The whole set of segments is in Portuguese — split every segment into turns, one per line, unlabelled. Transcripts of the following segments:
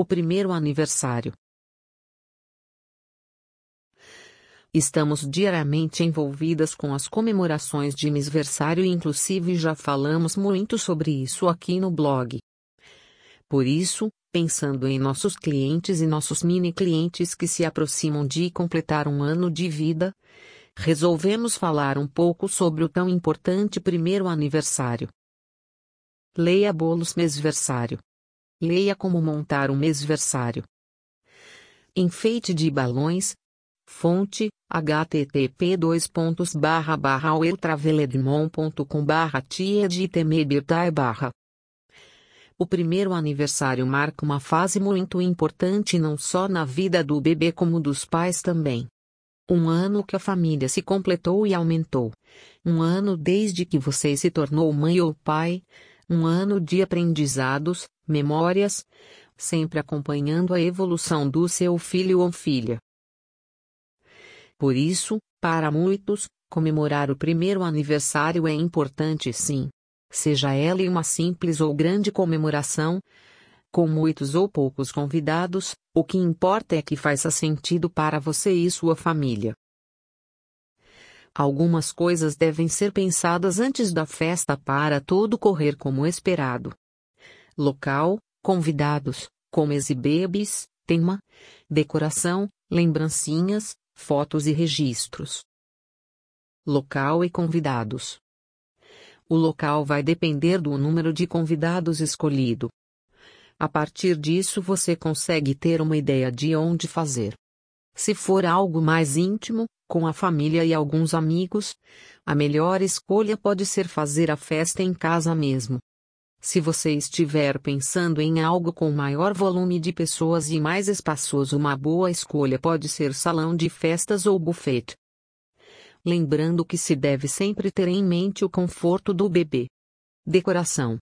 O primeiro aniversário. Estamos diariamente envolvidas com as comemorações de mêsversário e inclusive já falamos muito sobre isso aqui no blog. Por isso, pensando em nossos clientes e nossos mini clientes que se aproximam de completar um ano de vida, resolvemos falar um pouco sobre o tão importante primeiro aniversário. Leia bolos mêsversário. Leia como montar um mêsversário. Enfeite de balões. Fonte, http ultraveledmon.com barra barra o primeiro aniversário marca uma fase muito importante não só na vida do bebê como dos pais também. Um ano que a família se completou e aumentou. Um ano desde que você se tornou mãe ou pai. Um ano de aprendizados, memórias, sempre acompanhando a evolução do seu filho ou filha. Por isso, para muitos, comemorar o primeiro aniversário é importante sim seja ela uma simples ou grande comemoração, com muitos ou poucos convidados, o que importa é que faça sentido para você e sua família. Algumas coisas devem ser pensadas antes da festa para tudo correr como esperado. Local, convidados, comes e bebes, tema, decoração, lembrancinhas, fotos e registros. Local e convidados. O local vai depender do número de convidados escolhido. A partir disso você consegue ter uma ideia de onde fazer. Se for algo mais íntimo, com a família e alguns amigos, a melhor escolha pode ser fazer a festa em casa mesmo. Se você estiver pensando em algo com maior volume de pessoas e mais espaçoso, uma boa escolha pode ser salão de festas ou buffet lembrando que se deve sempre ter em mente o conforto do bebê. Decoração.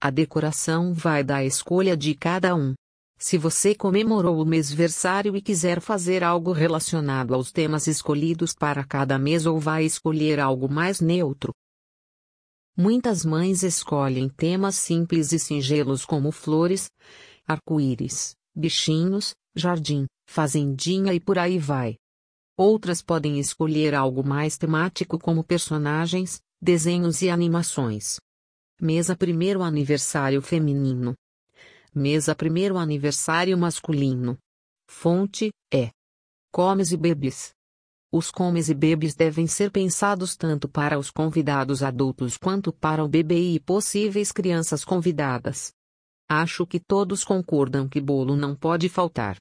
A decoração vai da escolha de cada um. Se você comemorou o mêsversário e quiser fazer algo relacionado aos temas escolhidos para cada mês ou vai escolher algo mais neutro. Muitas mães escolhem temas simples e singelos como flores, arco-íris, bichinhos, jardim, fazendinha e por aí vai. Outras podem escolher algo mais temático como personagens, desenhos e animações. Mesa primeiro aniversário feminino. Mesa primeiro aniversário masculino. Fonte é Comes e Bebes. Os comes e bebes devem ser pensados tanto para os convidados adultos quanto para o bebê e possíveis crianças convidadas. Acho que todos concordam que bolo não pode faltar.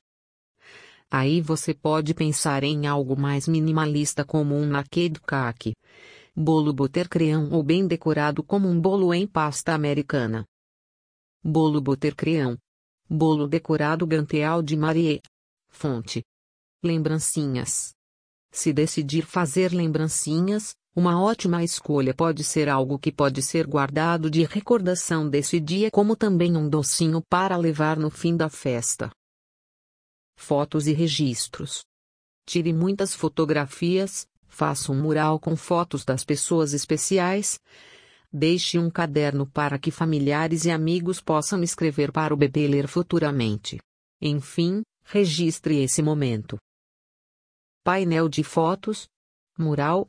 Aí você pode pensar em algo mais minimalista como um naked cake, bolo buttercream ou bem decorado como um bolo em pasta americana. Bolo buttercream. Bolo decorado Ganteal de Marie. Fonte. Lembrancinhas. Se decidir fazer lembrancinhas, uma ótima escolha pode ser algo que pode ser guardado de recordação desse dia, como também um docinho para levar no fim da festa fotos e registros. Tire muitas fotografias, faça um mural com fotos das pessoas especiais. Deixe um caderno para que familiares e amigos possam escrever para o bebê ler futuramente. Enfim, registre esse momento. Painel de fotos. Mural.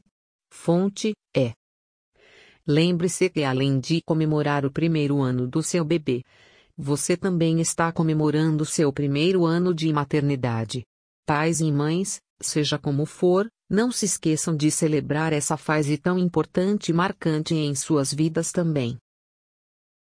Fonte é. Lembre-se que além de comemorar o primeiro ano do seu bebê, você também está comemorando seu primeiro ano de maternidade. Pais e mães, seja como for, não se esqueçam de celebrar essa fase tão importante e marcante em suas vidas também.